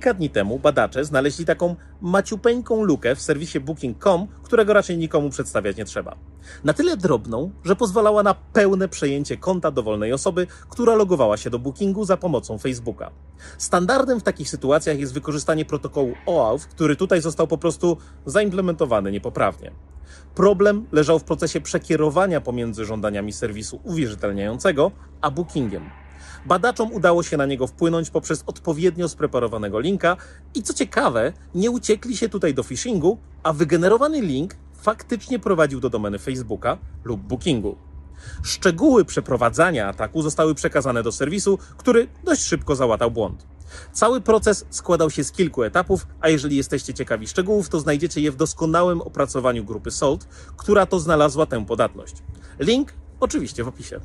Kilka dni temu badacze znaleźli taką maciupeńką lukę w serwisie Booking.com, którego raczej nikomu przedstawiać nie trzeba. Na tyle drobną, że pozwalała na pełne przejęcie konta dowolnej osoby, która logowała się do Bookingu za pomocą Facebooka. Standardem w takich sytuacjach jest wykorzystanie protokołu OAuth, który tutaj został po prostu zaimplementowany niepoprawnie. Problem leżał w procesie przekierowania pomiędzy żądaniami serwisu uwierzytelniającego a Bookingiem. Badaczom udało się na niego wpłynąć poprzez odpowiednio spreparowanego linka i co ciekawe, nie uciekli się tutaj do phishingu, a wygenerowany link faktycznie prowadził do domeny Facebooka lub Bookingu. Szczegóły przeprowadzania ataku zostały przekazane do serwisu, który dość szybko załatał błąd. Cały proces składał się z kilku etapów, a jeżeli jesteście ciekawi szczegółów, to znajdziecie je w doskonałym opracowaniu grupy SALT, która to znalazła tę podatność. Link oczywiście w opisie.